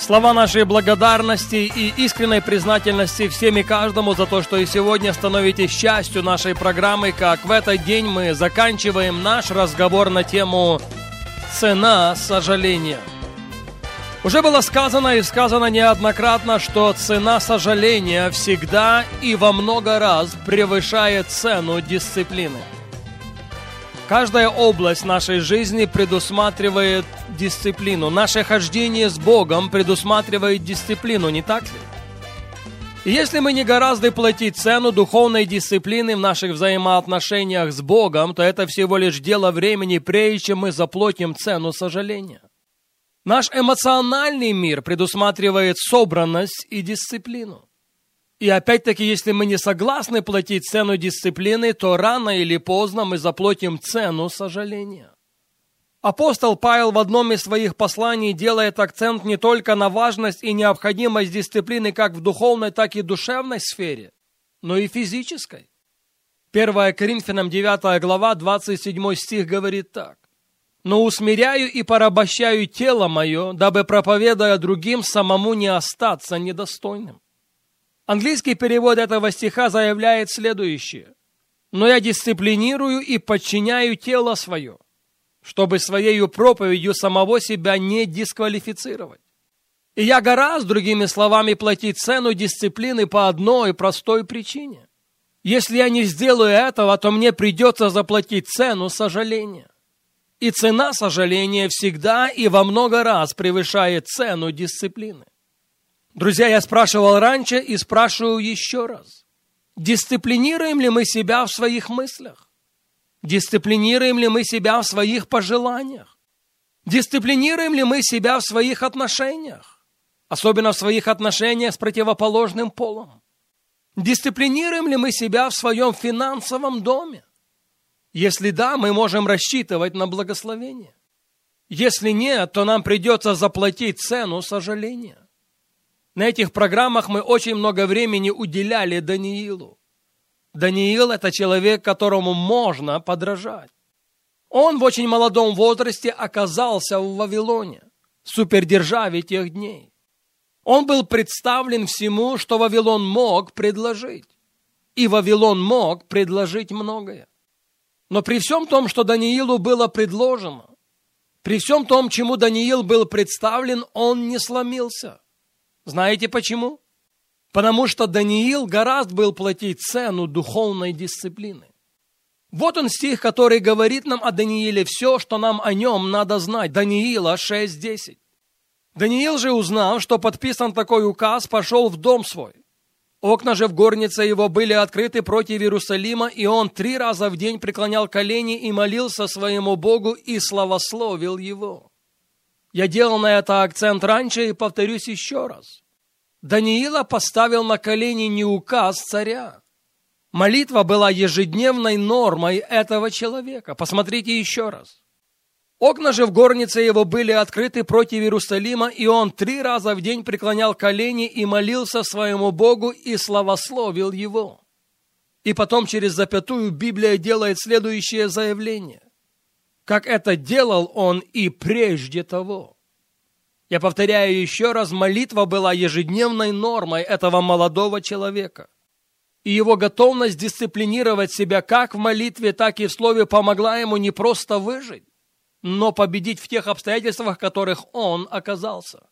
Слова нашей благодарности и искренней признательности всем и каждому за то, что и сегодня становитесь частью нашей программы, как в этот день мы заканчиваем наш разговор на тему «Цена сожаления». Уже было сказано и сказано неоднократно, что цена сожаления всегда и во много раз превышает цену дисциплины. Каждая область нашей жизни предусматривает дисциплину. Наше хождение с Богом предусматривает дисциплину, не так ли? И если мы не гораздо платить цену духовной дисциплины в наших взаимоотношениях с Богом, то это всего лишь дело времени, прежде чем мы заплатим цену сожаления. Наш эмоциональный мир предусматривает собранность и дисциплину. И опять-таки, если мы не согласны платить цену дисциплины, то рано или поздно мы заплатим цену сожаления. Апостол Павел в одном из своих посланий делает акцент не только на важность и необходимость дисциплины как в духовной, так и душевной сфере, но и физической. 1 Коринфянам 9 глава 27 стих говорит так. «Но усмиряю и порабощаю тело мое, дабы, проповедуя другим, самому не остаться недостойным». Английский перевод этого стиха заявляет следующее. «Но я дисциплинирую и подчиняю тело свое, чтобы своей проповедью самого себя не дисквалифицировать. И я гораздо, другими словами, платить цену дисциплины по одной простой причине. Если я не сделаю этого, то мне придется заплатить цену сожаления. И цена сожаления всегда и во много раз превышает цену дисциплины. Друзья, я спрашивал раньше и спрашиваю еще раз. Дисциплинируем ли мы себя в своих мыслях? Дисциплинируем ли мы себя в своих пожеланиях? Дисциплинируем ли мы себя в своих отношениях? Особенно в своих отношениях с противоположным полом. Дисциплинируем ли мы себя в своем финансовом доме? Если да, мы можем рассчитывать на благословение. Если нет, то нам придется заплатить цену сожаления. На этих программах мы очень много времени уделяли Даниилу. Даниил – это человек, которому можно подражать. Он в очень молодом возрасте оказался в Вавилоне, супердержаве тех дней. Он был представлен всему, что Вавилон мог предложить. И Вавилон мог предложить многое. Но при всем том, что Даниилу было предложено, при всем том, чему Даниил был представлен, он не сломился – знаете почему? Потому что Даниил гораздо был платить цену духовной дисциплины. Вот он стих, который говорит нам о Данииле все, что нам о нем надо знать. Даниила 6.10. Даниил же, узнав, что подписан такой указ, пошел в дом свой. Окна же в горнице его были открыты против Иерусалима, и он три раза в день преклонял колени и молился своему Богу и славословил его. Я делал на это акцент раньше и повторюсь еще раз. Даниила поставил на колени не указ царя. Молитва была ежедневной нормой этого человека. Посмотрите еще раз. Окна же в горнице его были открыты против Иерусалима, и он три раза в день преклонял колени и молился своему Богу и славословил его. И потом через запятую Библия делает следующее заявление как это делал он и прежде того. Я повторяю еще раз, молитва была ежедневной нормой этого молодого человека. И его готовность дисциплинировать себя как в молитве, так и в слове помогла ему не просто выжить, но победить в тех обстоятельствах, в которых он оказался.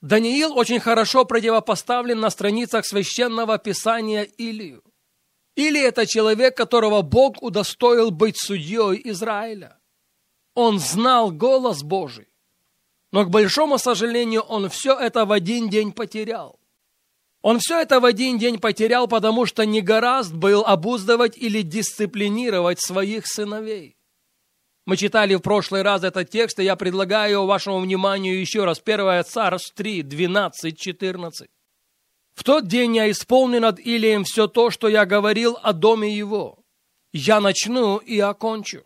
Даниил очень хорошо противопоставлен на страницах священного писания Илию. Или это человек, которого Бог удостоил быть судьей Израиля. Он знал голос Божий. Но, к большому сожалению, он все это в один день потерял. Он все это в один день потерял, потому что не гораст был обуздывать или дисциплинировать своих сыновей. Мы читали в прошлый раз этот текст, и я предлагаю вашему вниманию еще раз. 1 Царств 3, 12, 14. «В тот день я исполню над Илием все то, что я говорил о доме его. Я начну и окончу.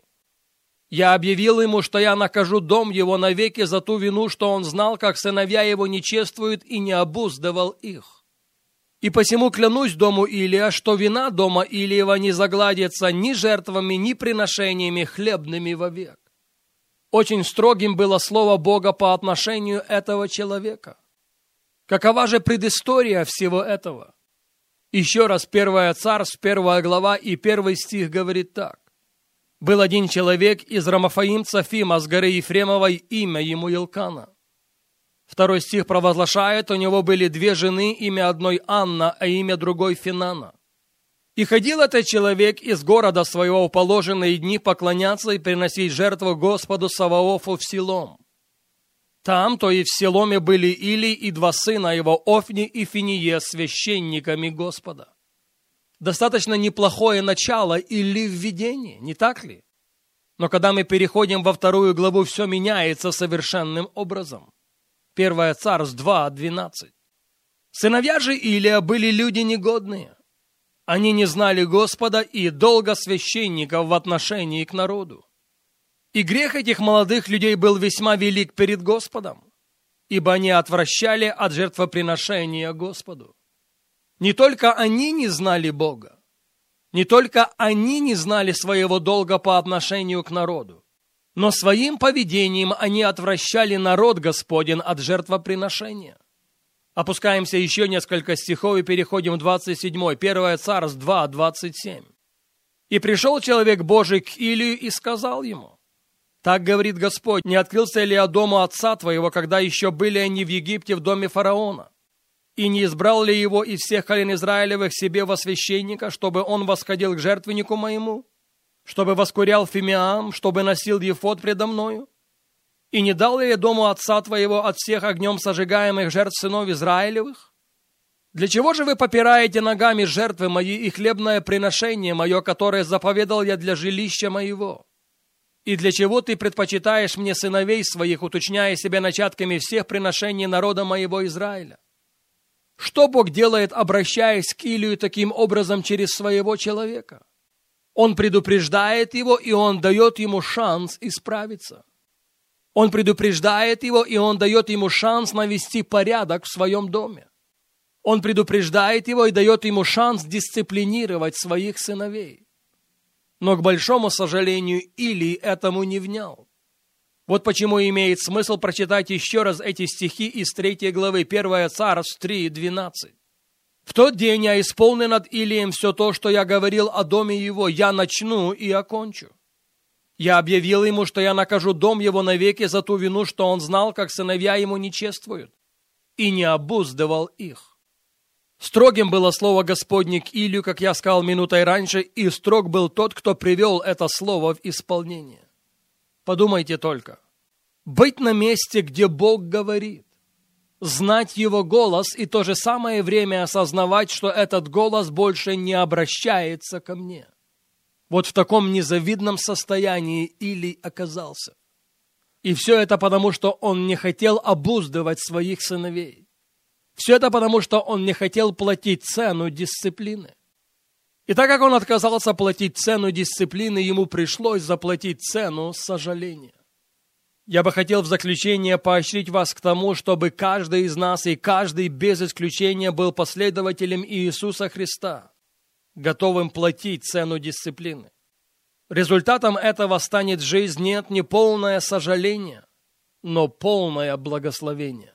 Я объявил ему, что я накажу дом его навеки за ту вину, что он знал, как сыновья его не чествуют и не обуздывал их. И посему клянусь дому Илия, что вина дома Илиева не загладится ни жертвами, ни приношениями хлебными вовек. Очень строгим было слово Бога по отношению этого человека. Какова же предыстория всего этого? Еще раз, первая царств, первая глава и первый стих говорит так. Был один человек из Рамафаимца Фима с горы Ефремовой, имя ему Елкана. Второй стих провозглашает, у него были две жены, имя одной Анна, а имя другой Финана. И ходил этот человек из города своего в положенные дни поклоняться и приносить жертву Господу Саваофу в Силом. Там, то и в Силоме были Или и два сына его, Офни и Финие, священниками Господа. Достаточно неплохое начало или введение, не так ли? Но когда мы переходим во вторую главу, все меняется совершенным образом. 1 Царств 2, 12. Сыновья же Илия были люди негодные. Они не знали Господа и долго священников в отношении к народу. И грех этих молодых людей был весьма велик перед Господом, ибо они отвращали от жертвоприношения Господу. Не только они не знали Бога, не только они не знали своего долга по отношению к народу, но своим поведением они отвращали народ Господен от жертвоприношения. Опускаемся еще несколько стихов и переходим в 27. 1 Царств 2, 27. «И пришел человек Божий к Илию и сказал ему, «Так говорит Господь, не открылся ли я дому отца твоего, когда еще были они в Египте в доме фараона? И не избрал ли его из всех колен Израилевых себе во священника, чтобы он восходил к жертвеннику моему?» чтобы воскурял фимиам, чтобы носил ефот предо мною? И не дал ли дому отца твоего от всех огнем сожигаемых жертв сынов Израилевых? Для чего же вы попираете ногами жертвы мои и хлебное приношение мое, которое заповедал я для жилища моего? И для чего ты предпочитаешь мне сыновей своих, уточняя себя начатками всех приношений народа моего Израиля? Что Бог делает, обращаясь к Илию таким образом через своего человека? Он предупреждает его, и он дает ему шанс исправиться. Он предупреждает его, и он дает ему шанс навести порядок в своем доме. Он предупреждает его и дает ему шанс дисциплинировать своих сыновей. Но, к большому сожалению, Илий этому не внял. Вот почему имеет смысл прочитать еще раз эти стихи из 3 главы 1 Царств 3, 12. В тот день я исполню над Илием все то, что я говорил о доме его, я начну и окончу. Я объявил ему, что я накажу дом его навеки за ту вину, что он знал, как сыновья ему не чествуют, и не обуздывал их. Строгим было слово Господне к Илью, как я сказал минутой раньше, и строг был тот, кто привел это слово в исполнение. Подумайте только. Быть на месте, где Бог говорит знать его голос и то же самое время осознавать, что этот голос больше не обращается ко мне. Вот в таком незавидном состоянии Илий оказался. И все это потому, что он не хотел обуздывать своих сыновей. Все это потому, что он не хотел платить цену дисциплины. И так как он отказался платить цену дисциплины, ему пришлось заплатить цену сожаления. Я бы хотел в заключение поощрить вас к тому, чтобы каждый из нас и каждый без исключения был последователем Иисуса Христа, готовым платить цену дисциплины. Результатом этого станет жизнь нет не полное сожаление, но полное благословение.